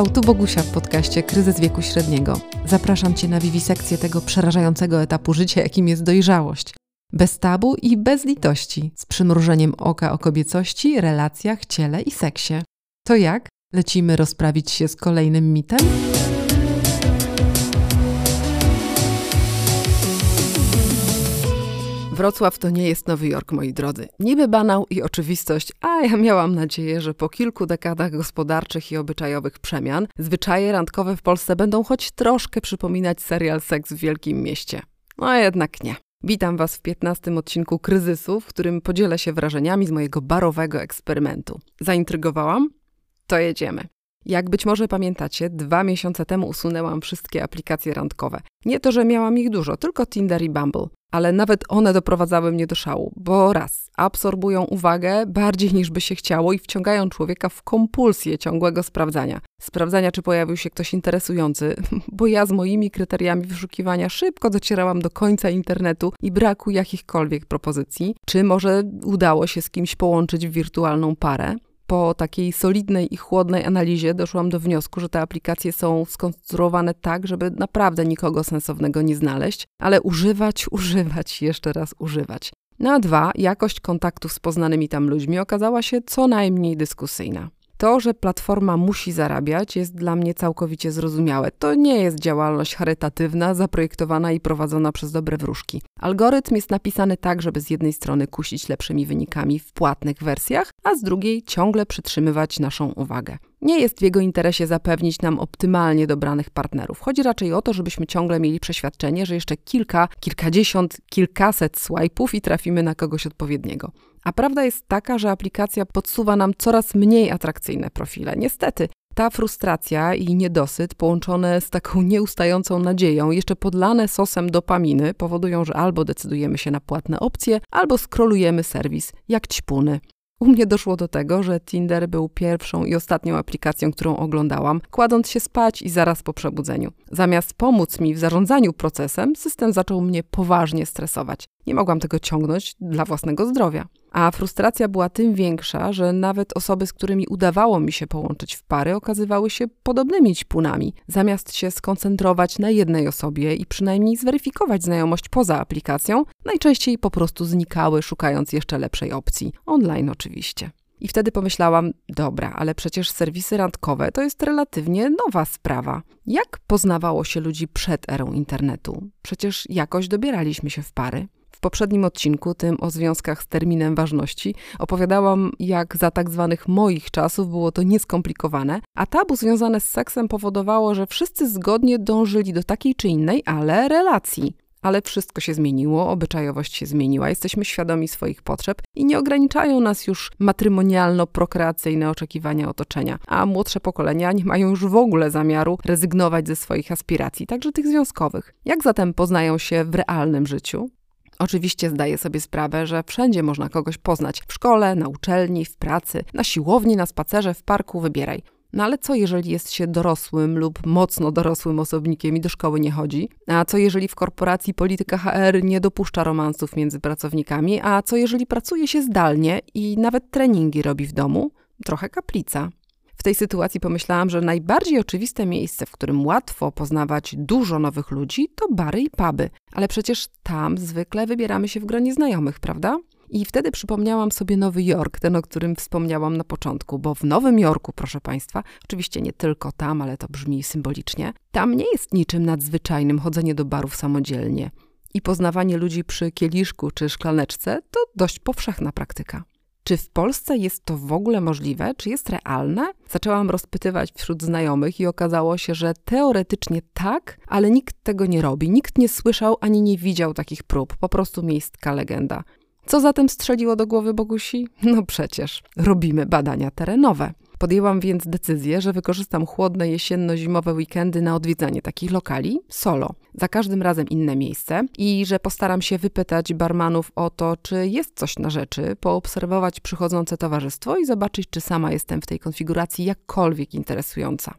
Ciao, tu Bogusia w podcaście Kryzys wieku średniego. Zapraszam Cię na wiwisekcję tego przerażającego etapu życia, jakim jest dojrzałość. Bez tabu i bez litości, z przymrużeniem oka o kobiecości, relacjach, ciele i seksie. To jak? Lecimy rozprawić się z kolejnym mitem? Wrocław to nie jest Nowy Jork, moi drodzy. Niby banał i oczywistość, a ja miałam nadzieję, że po kilku dekadach gospodarczych i obyczajowych przemian, zwyczaje randkowe w Polsce będą choć troszkę przypominać serial Seks w Wielkim Mieście. No jednak nie. Witam Was w 15 odcinku Kryzysu, w którym podzielę się wrażeniami z mojego barowego eksperymentu. Zaintrygowałam? To jedziemy. Jak być może pamiętacie, dwa miesiące temu usunęłam wszystkie aplikacje randkowe. Nie to, że miałam ich dużo, tylko Tinder i Bumble. Ale nawet one doprowadzały mnie do szału, bo raz, absorbują uwagę bardziej niż by się chciało i wciągają człowieka w kompulsję ciągłego sprawdzania. Sprawdzania, czy pojawił się ktoś interesujący, bo ja z moimi kryteriami wyszukiwania szybko docierałam do końca internetu i braku jakichkolwiek propozycji, czy może udało się z kimś połączyć w wirtualną parę po takiej solidnej i chłodnej analizie doszłam do wniosku, że te aplikacje są skonstruowane tak, żeby naprawdę nikogo sensownego nie znaleźć, ale używać, używać, jeszcze raz używać. Na dwa, jakość kontaktów z poznanymi tam ludźmi okazała się co najmniej dyskusyjna. To, że platforma musi zarabiać, jest dla mnie całkowicie zrozumiałe. To nie jest działalność charytatywna, zaprojektowana i prowadzona przez dobre wróżki. Algorytm jest napisany tak, żeby z jednej strony kusić lepszymi wynikami w płatnych wersjach, a z drugiej ciągle przytrzymywać naszą uwagę. Nie jest w jego interesie zapewnić nam optymalnie dobranych partnerów. Chodzi raczej o to, żebyśmy ciągle mieli przeświadczenie, że jeszcze kilka, kilkadziesiąt, kilkaset swipe'ów i trafimy na kogoś odpowiedniego. A prawda jest taka, że aplikacja podsuwa nam coraz mniej atrakcyjne profile. Niestety, ta frustracja i niedosyt, połączone z taką nieustającą nadzieją, jeszcze podlane sosem dopaminy, powodują, że albo decydujemy się na płatne opcje, albo skrolujemy serwis jak ćpuny. U mnie doszło do tego, że Tinder był pierwszą i ostatnią aplikacją, którą oglądałam, kładąc się spać i zaraz po przebudzeniu. Zamiast pomóc mi w zarządzaniu procesem, system zaczął mnie poważnie stresować. Nie mogłam tego ciągnąć dla własnego zdrowia. A frustracja była tym większa, że nawet osoby, z którymi udawało mi się połączyć w pary, okazywały się podobnymi ćpunami. Zamiast się skoncentrować na jednej osobie i przynajmniej zweryfikować znajomość poza aplikacją, najczęściej po prostu znikały, szukając jeszcze lepszej opcji. Online oczywiście. I wtedy pomyślałam, dobra, ale przecież serwisy randkowe to jest relatywnie nowa sprawa. Jak poznawało się ludzi przed erą internetu? Przecież jakoś dobieraliśmy się w pary. W poprzednim odcinku, tym o związkach z terminem ważności, opowiadałam, jak za tak zwanych moich czasów było to nieskomplikowane, a tabu związane z seksem powodowało, że wszyscy zgodnie dążyli do takiej czy innej, ale relacji. Ale wszystko się zmieniło, obyczajowość się zmieniła, jesteśmy świadomi swoich potrzeb i nie ograniczają nas już matrymonialno-prokreacyjne oczekiwania otoczenia, a młodsze pokolenia nie mają już w ogóle zamiaru rezygnować ze swoich aspiracji, także tych związkowych. Jak zatem poznają się w realnym życiu? Oczywiście zdaję sobie sprawę, że wszędzie można kogoś poznać w szkole, na uczelni, w pracy, na siłowni, na spacerze, w parku, wybieraj. No ale co jeżeli jest się dorosłym lub mocno dorosłym osobnikiem i do szkoły nie chodzi? A co jeżeli w korporacji polityka HR nie dopuszcza romansów między pracownikami? A co jeżeli pracuje się zdalnie i nawet treningi robi w domu? Trochę kaplica. W tej sytuacji pomyślałam, że najbardziej oczywiste miejsce, w którym łatwo poznawać dużo nowych ludzi, to bary i puby. Ale przecież tam zwykle wybieramy się w gronie znajomych, prawda? I wtedy przypomniałam sobie Nowy Jork, ten, o którym wspomniałam na początku, bo w Nowym Jorku, proszę Państwa, oczywiście nie tylko tam, ale to brzmi symbolicznie, tam nie jest niczym nadzwyczajnym chodzenie do barów samodzielnie. I poznawanie ludzi przy kieliszku czy szklaneczce to dość powszechna praktyka. Czy w Polsce jest to w ogóle możliwe? Czy jest realne? Zaczęłam rozpytywać wśród znajomych i okazało się, że teoretycznie tak, ale nikt tego nie robi. Nikt nie słyszał ani nie widział takich prób. Po prostu miejstka legenda. Co zatem strzeliło do głowy Bogusi? No przecież robimy badania terenowe. Podjęłam więc decyzję, że wykorzystam chłodne jesienno-zimowe weekendy na odwiedzanie takich lokali solo. Za każdym razem inne miejsce i że postaram się wypytać barmanów o to, czy jest coś na rzeczy, poobserwować przychodzące towarzystwo i zobaczyć, czy sama jestem w tej konfiguracji jakkolwiek interesująca.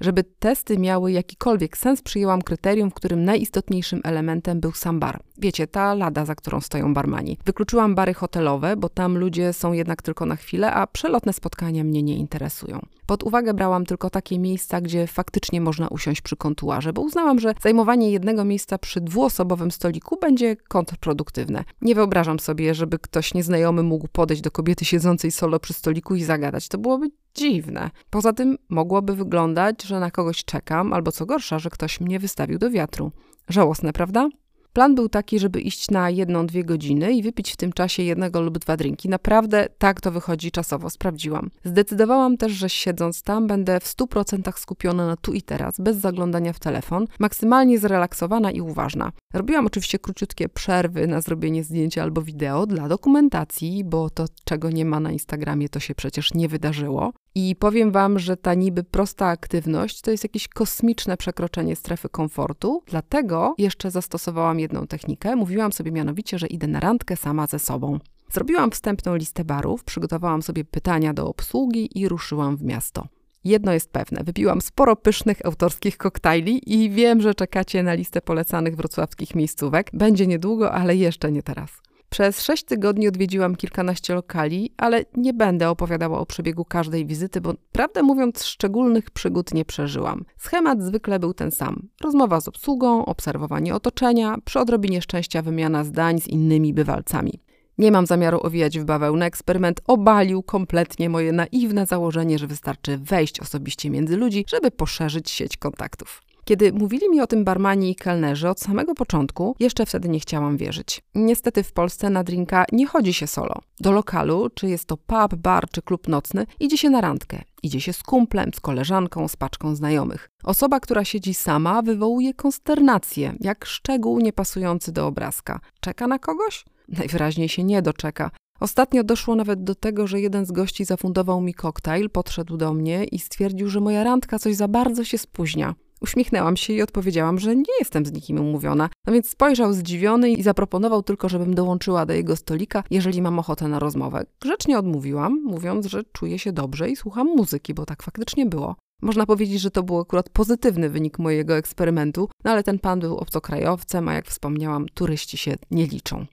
Żeby testy miały jakikolwiek sens, przyjęłam kryterium, w którym najistotniejszym elementem był sam bar. Wiecie, ta lada, za którą stoją barmani. Wykluczyłam bary hotelowe, bo tam ludzie są jednak tylko na chwilę, a przelotne spotkania mnie nie interesują. Pod uwagę brałam tylko takie miejsca, gdzie faktycznie można usiąść przy kontuarze, bo uznałam, że zajmowanie jednego miejsca przy dwuosobowym stoliku będzie kontrproduktywne. Nie wyobrażam sobie, żeby ktoś nieznajomy mógł podejść do kobiety siedzącej solo przy stoliku i zagadać. To byłoby dziwne. Poza tym mogłoby wyglądać, że na kogoś czekam, albo co gorsza, że ktoś mnie wystawił do wiatru. Żałosne, prawda? Plan był taki, żeby iść na jedną, dwie godziny i wypić w tym czasie jednego lub dwa drinki. Naprawdę tak to wychodzi czasowo, sprawdziłam. Zdecydowałam też, że siedząc tam będę w 100% skupiona na tu i teraz, bez zaglądania w telefon, maksymalnie zrelaksowana i uważna. Robiłam oczywiście króciutkie przerwy na zrobienie zdjęcia albo wideo dla dokumentacji, bo to, czego nie ma na Instagramie, to się przecież nie wydarzyło. I powiem Wam, że ta niby prosta aktywność to jest jakieś kosmiczne przekroczenie strefy komfortu. Dlatego jeszcze zastosowałam jedną technikę. Mówiłam sobie mianowicie, że idę na randkę sama ze sobą. Zrobiłam wstępną listę barów, przygotowałam sobie pytania do obsługi i ruszyłam w miasto. Jedno jest pewne, wypiłam sporo pysznych autorskich koktajli i wiem, że czekacie na listę polecanych wrocławskich miejscówek. Będzie niedługo, ale jeszcze nie teraz. Przez sześć tygodni odwiedziłam kilkanaście lokali, ale nie będę opowiadała o przebiegu każdej wizyty, bo prawdę mówiąc, szczególnych przygód nie przeżyłam. Schemat zwykle był ten sam: rozmowa z obsługą, obserwowanie otoczenia, przy odrobinie szczęścia wymiana zdań z innymi bywalcami. Nie mam zamiaru owijać w bawełnę. Eksperyment obalił kompletnie moje naiwne założenie, że wystarczy wejść osobiście między ludzi, żeby poszerzyć sieć kontaktów. Kiedy mówili mi o tym barmani i kelnerzy od samego początku, jeszcze wtedy nie chciałam wierzyć. Niestety w Polsce na drinka nie chodzi się solo. Do lokalu, czy jest to pub, bar czy klub nocny, idzie się na randkę. Idzie się z kumplem, z koleżanką, z paczką znajomych. Osoba, która siedzi sama, wywołuje konsternację, jak szczegół niepasujący do obrazka. Czeka na kogoś? Najwyraźniej się nie doczeka. Ostatnio doszło nawet do tego, że jeden z gości zafundował mi koktajl, podszedł do mnie i stwierdził, że moja randka coś za bardzo się spóźnia. Uśmiechnęłam się i odpowiedziałam, że nie jestem z nikim umówiona. No więc spojrzał zdziwiony i zaproponował tylko, żebym dołączyła do jego stolika, jeżeli mam ochotę na rozmowę. Grzecznie odmówiłam, mówiąc, że czuję się dobrze i słucham muzyki, bo tak faktycznie było. Można powiedzieć, że to był akurat pozytywny wynik mojego eksperymentu, no ale ten pan był obcokrajowcem, a jak wspomniałam, turyści się nie liczą.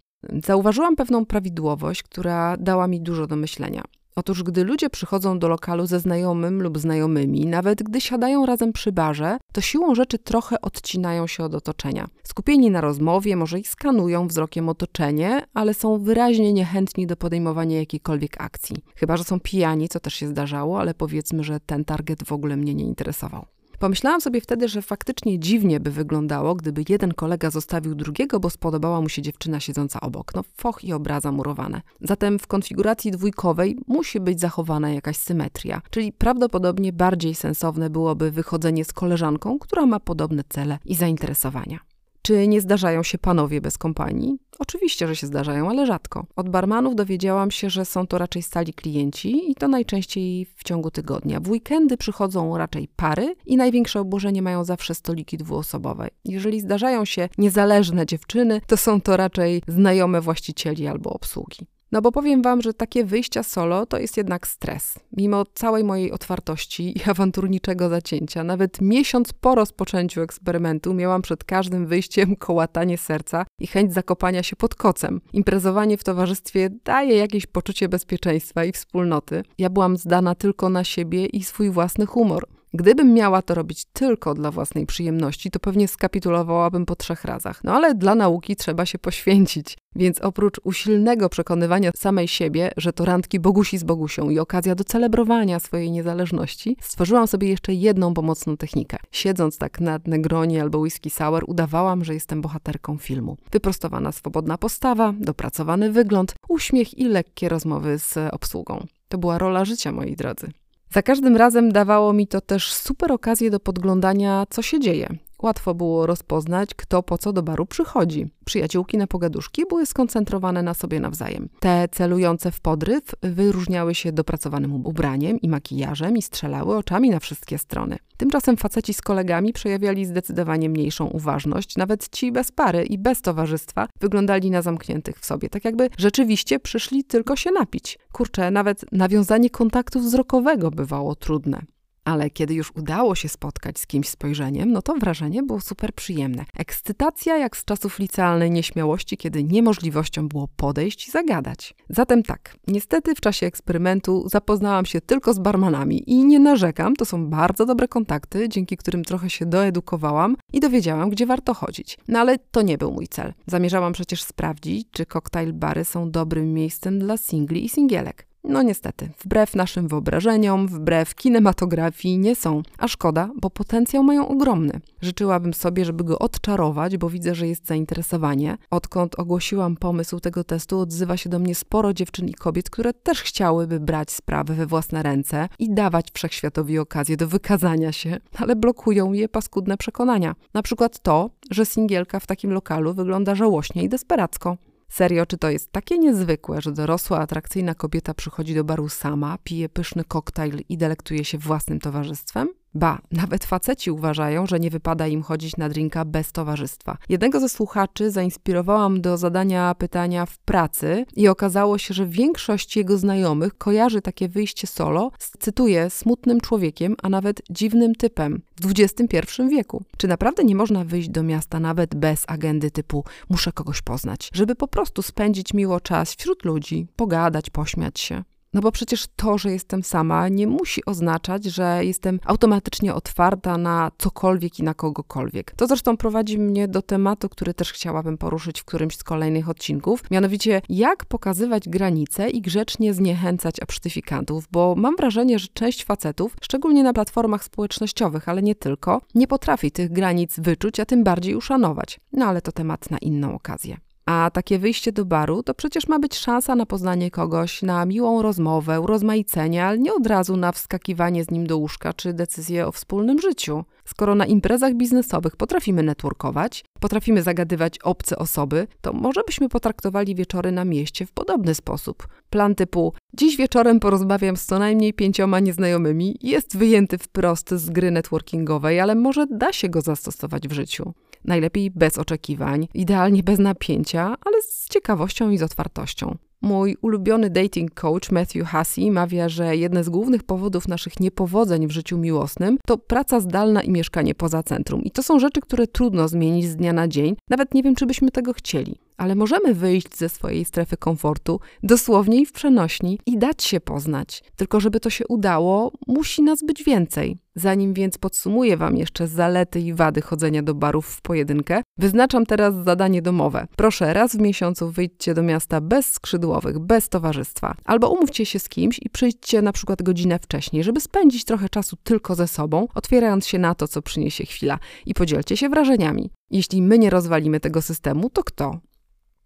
Zauważyłam pewną prawidłowość, która dała mi dużo do myślenia. Otóż, gdy ludzie przychodzą do lokalu ze znajomym lub znajomymi, nawet gdy siadają razem przy barze, to siłą rzeczy trochę odcinają się od otoczenia. Skupieni na rozmowie, może i skanują wzrokiem otoczenie, ale są wyraźnie niechętni do podejmowania jakiejkolwiek akcji. Chyba, że są pijani, co też się zdarzało, ale powiedzmy, że ten target w ogóle mnie nie interesował. Pomyślałam sobie wtedy, że faktycznie dziwnie by wyglądało, gdyby jeden kolega zostawił drugiego, bo spodobała mu się dziewczyna siedząca obok. No foch i obraza murowane. Zatem w konfiguracji dwójkowej musi być zachowana jakaś symetria, czyli prawdopodobnie bardziej sensowne byłoby wychodzenie z koleżanką, która ma podobne cele i zainteresowania. Czy nie zdarzają się panowie bez kompanii? Oczywiście, że się zdarzają, ale rzadko. Od barmanów dowiedziałam się, że są to raczej stali klienci i to najczęściej w ciągu tygodnia. W weekendy przychodzą raczej pary i największe obłożenie mają zawsze stoliki dwuosobowe. Jeżeli zdarzają się niezależne dziewczyny, to są to raczej znajome właścicieli albo obsługi. No bo powiem wam, że takie wyjścia solo to jest jednak stres. Mimo całej mojej otwartości i awanturniczego zacięcia, nawet miesiąc po rozpoczęciu eksperymentu miałam przed każdym wyjściem kołatanie serca i chęć zakopania się pod kocem. Imprezowanie w towarzystwie daje jakieś poczucie bezpieczeństwa i wspólnoty. Ja byłam zdana tylko na siebie i swój własny humor. Gdybym miała to robić tylko dla własnej przyjemności, to pewnie skapitulowałabym po trzech razach. No ale dla nauki trzeba się poświęcić. Więc oprócz usilnego przekonywania samej siebie, że to randki Bogusi z Bogusią i okazja do celebrowania swojej niezależności, stworzyłam sobie jeszcze jedną pomocną technikę. Siedząc tak nad Negroni albo whisky sour, udawałam, że jestem bohaterką filmu. Wyprostowana swobodna postawa, dopracowany wygląd, uśmiech i lekkie rozmowy z obsługą. To była rola życia, moi drodzy. Za każdym razem dawało mi to też super okazję do podglądania, co się dzieje. Łatwo było rozpoznać, kto po co do baru przychodzi. Przyjaciółki na pogaduszki były skoncentrowane na sobie nawzajem. Te celujące w podryw wyróżniały się dopracowanym ubraniem i makijażem i strzelały oczami na wszystkie strony. Tymczasem faceci z kolegami przejawiali zdecydowanie mniejszą uważność. Nawet ci bez pary i bez towarzystwa wyglądali na zamkniętych w sobie, tak jakby rzeczywiście przyszli tylko się napić. Kurczę, nawet nawiązanie kontaktu wzrokowego bywało trudne. Ale kiedy już udało się spotkać z kimś spojrzeniem, no to wrażenie było super przyjemne. Ekscytacja jak z czasów licealnej nieśmiałości, kiedy niemożliwością było podejść i zagadać. Zatem tak, niestety w czasie eksperymentu zapoznałam się tylko z barmanami i nie narzekam, to są bardzo dobre kontakty, dzięki którym trochę się doedukowałam i dowiedziałam, gdzie warto chodzić. No ale to nie był mój cel. Zamierzałam przecież sprawdzić, czy koktajl bary są dobrym miejscem dla singli i singielek. No niestety, wbrew naszym wyobrażeniom, wbrew kinematografii nie są. A szkoda, bo potencjał mają ogromny. Życzyłabym sobie, żeby go odczarować, bo widzę, że jest zainteresowanie. Odkąd ogłosiłam pomysł tego testu, odzywa się do mnie sporo dziewczyn i kobiet, które też chciałyby brać sprawę we własne ręce i dawać wszechświatowi okazję do wykazania się, ale blokują je paskudne przekonania. Na przykład to, że singielka w takim lokalu wygląda żałośnie i desperacko. Serio, czy to jest takie niezwykłe, że dorosła, atrakcyjna kobieta przychodzi do baru sama, pije pyszny koktajl i delektuje się własnym towarzystwem? Ba, nawet faceci uważają, że nie wypada im chodzić na drinka bez towarzystwa. Jednego ze słuchaczy zainspirowałam do zadania pytania w pracy i okazało się, że większość jego znajomych kojarzy takie wyjście solo z, cytuję, smutnym człowiekiem, a nawet dziwnym typem w XXI wieku. Czy naprawdę nie można wyjść do miasta nawet bez agendy typu muszę kogoś poznać, żeby po prostu spędzić miło czas wśród ludzi, pogadać, pośmiać się? No bo przecież to, że jestem sama, nie musi oznaczać, że jestem automatycznie otwarta na cokolwiek i na kogokolwiek. To zresztą prowadzi mnie do tematu, który też chciałabym poruszyć w którymś z kolejnych odcinków, mianowicie jak pokazywać granice i grzecznie zniechęcać absztyfikantów, bo mam wrażenie, że część facetów, szczególnie na platformach społecznościowych, ale nie tylko, nie potrafi tych granic wyczuć, a tym bardziej uszanować. No ale to temat na inną okazję. A takie wyjście do baru to przecież ma być szansa na poznanie kogoś, na miłą rozmowę, urozmaicenie, ale nie od razu na wskakiwanie z nim do łóżka czy decyzję o wspólnym życiu. Skoro na imprezach biznesowych potrafimy networkować, potrafimy zagadywać obce osoby, to może byśmy potraktowali wieczory na mieście w podobny sposób. Plan typu dziś wieczorem porozmawiam z co najmniej pięcioma nieznajomymi jest wyjęty wprost z gry networkingowej, ale może da się go zastosować w życiu najlepiej bez oczekiwań, idealnie bez napięcia, ale z ciekawością i z otwartością. Mój ulubiony dating coach Matthew Hussey mawia, że jedne z głównych powodów naszych niepowodzeń w życiu miłosnym to praca zdalna i mieszkanie poza centrum. I to są rzeczy, które trudno zmienić z dnia na dzień. Nawet nie wiem, czy byśmy tego chcieli. Ale możemy wyjść ze swojej strefy komfortu, dosłownie i w przenośni, i dać się poznać. Tylko żeby to się udało, musi nas być więcej. Zanim więc podsumuję Wam jeszcze zalety i wady chodzenia do barów w pojedynkę, wyznaczam teraz zadanie domowe. Proszę, raz w miesiącu wyjdźcie do miasta bez skrzydłowych, bez towarzystwa. Albo umówcie się z kimś i przyjdźcie na przykład godzinę wcześniej, żeby spędzić trochę czasu tylko ze sobą, otwierając się na to, co przyniesie chwila i podzielcie się wrażeniami. Jeśli my nie rozwalimy tego systemu, to kto?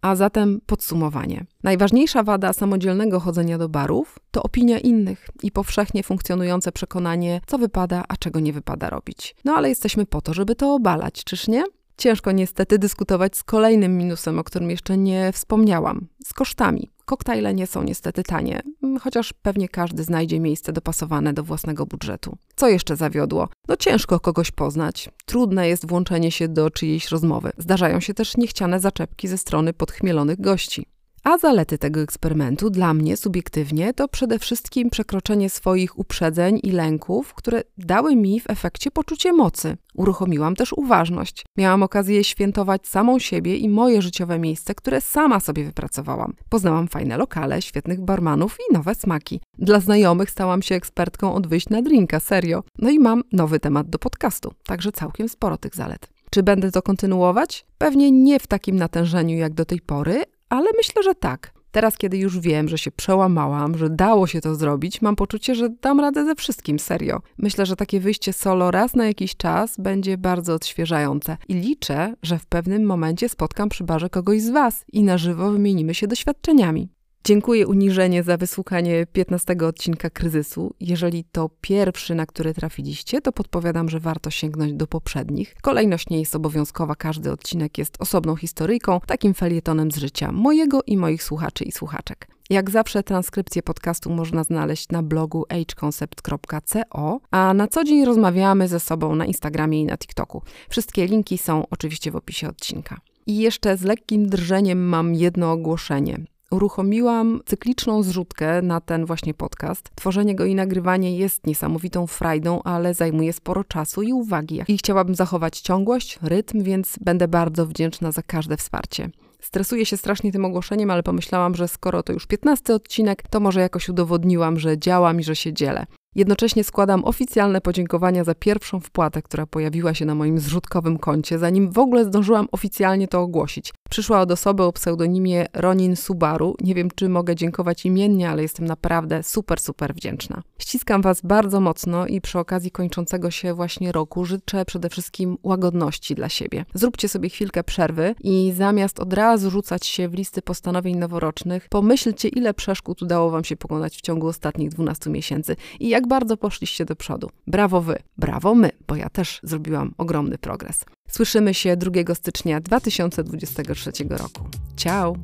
A zatem podsumowanie. Najważniejsza wada samodzielnego chodzenia do barów to opinia innych i powszechnie funkcjonujące przekonanie, co wypada, a czego nie wypada robić. No ale jesteśmy po to, żeby to obalać, czyż nie? Ciężko niestety dyskutować z kolejnym minusem, o którym jeszcze nie wspomniałam z kosztami. Koktajle nie są niestety tanie, chociaż pewnie każdy znajdzie miejsce dopasowane do własnego budżetu. Co jeszcze zawiodło? No ciężko kogoś poznać. Trudne jest włączenie się do czyjejś rozmowy. Zdarzają się też niechciane zaczepki ze strony podchmielonych gości. A zalety tego eksperymentu dla mnie subiektywnie to przede wszystkim przekroczenie swoich uprzedzeń i lęków, które dały mi w efekcie poczucie mocy. Uruchomiłam też uważność. Miałam okazję świętować samą siebie i moje życiowe miejsce, które sama sobie wypracowałam. Poznałam fajne lokale, świetnych barmanów i nowe smaki. Dla znajomych stałam się ekspertką od wyjść na drinka, serio. No i mam nowy temat do podcastu, także całkiem sporo tych zalet. Czy będę to kontynuować? Pewnie nie w takim natężeniu jak do tej pory, ale myślę, że tak. Teraz, kiedy już wiem, że się przełamałam, że dało się to zrobić, mam poczucie, że dam radę ze wszystkim, serio. Myślę, że takie wyjście solo raz na jakiś czas będzie bardzo odświeżające i liczę, że w pewnym momencie spotkam przy barze kogoś z Was i na żywo wymienimy się doświadczeniami. Dziękuję uniżenie za wysłuchanie 15 odcinka kryzysu. Jeżeli to pierwszy, na który trafiliście, to podpowiadam, że warto sięgnąć do poprzednich. Kolejność nie jest obowiązkowa, każdy odcinek jest osobną historyjką, takim felietonem z życia mojego i moich słuchaczy i słuchaczek. Jak zawsze transkrypcję podcastu można znaleźć na blogu ageconcept.co, a na co dzień rozmawiamy ze sobą na Instagramie i na TikToku. Wszystkie linki są oczywiście w opisie odcinka. I jeszcze z lekkim drżeniem mam jedno ogłoszenie. Uruchomiłam cykliczną zrzutkę na ten właśnie podcast. Tworzenie go i nagrywanie jest niesamowitą frajdą, ale zajmuje sporo czasu i uwagi. I chciałabym zachować ciągłość, rytm, więc będę bardzo wdzięczna za każde wsparcie. Stresuję się strasznie tym ogłoszeniem, ale pomyślałam, że skoro to już 15 odcinek, to może jakoś udowodniłam, że działam i że się dzielę. Jednocześnie składam oficjalne podziękowania za pierwszą wpłatę, która pojawiła się na moim zrzutkowym koncie, zanim w ogóle zdążyłam oficjalnie to ogłosić. Przyszła od osoby o pseudonimie Ronin Subaru. Nie wiem, czy mogę dziękować imiennie, ale jestem naprawdę super, super wdzięczna. Ściskam Was bardzo mocno i przy okazji kończącego się właśnie roku życzę przede wszystkim łagodności dla siebie. Zróbcie sobie chwilkę przerwy i zamiast od razu rzucać się w listy postanowień noworocznych, pomyślcie, ile przeszkód udało Wam się pokonać w ciągu ostatnich 12 miesięcy i jak bardzo poszliście do przodu. Brawo Wy, brawo my, bo ja też zrobiłam ogromny progres. Słyszymy się 2 stycznia 2023 roku. Ciao!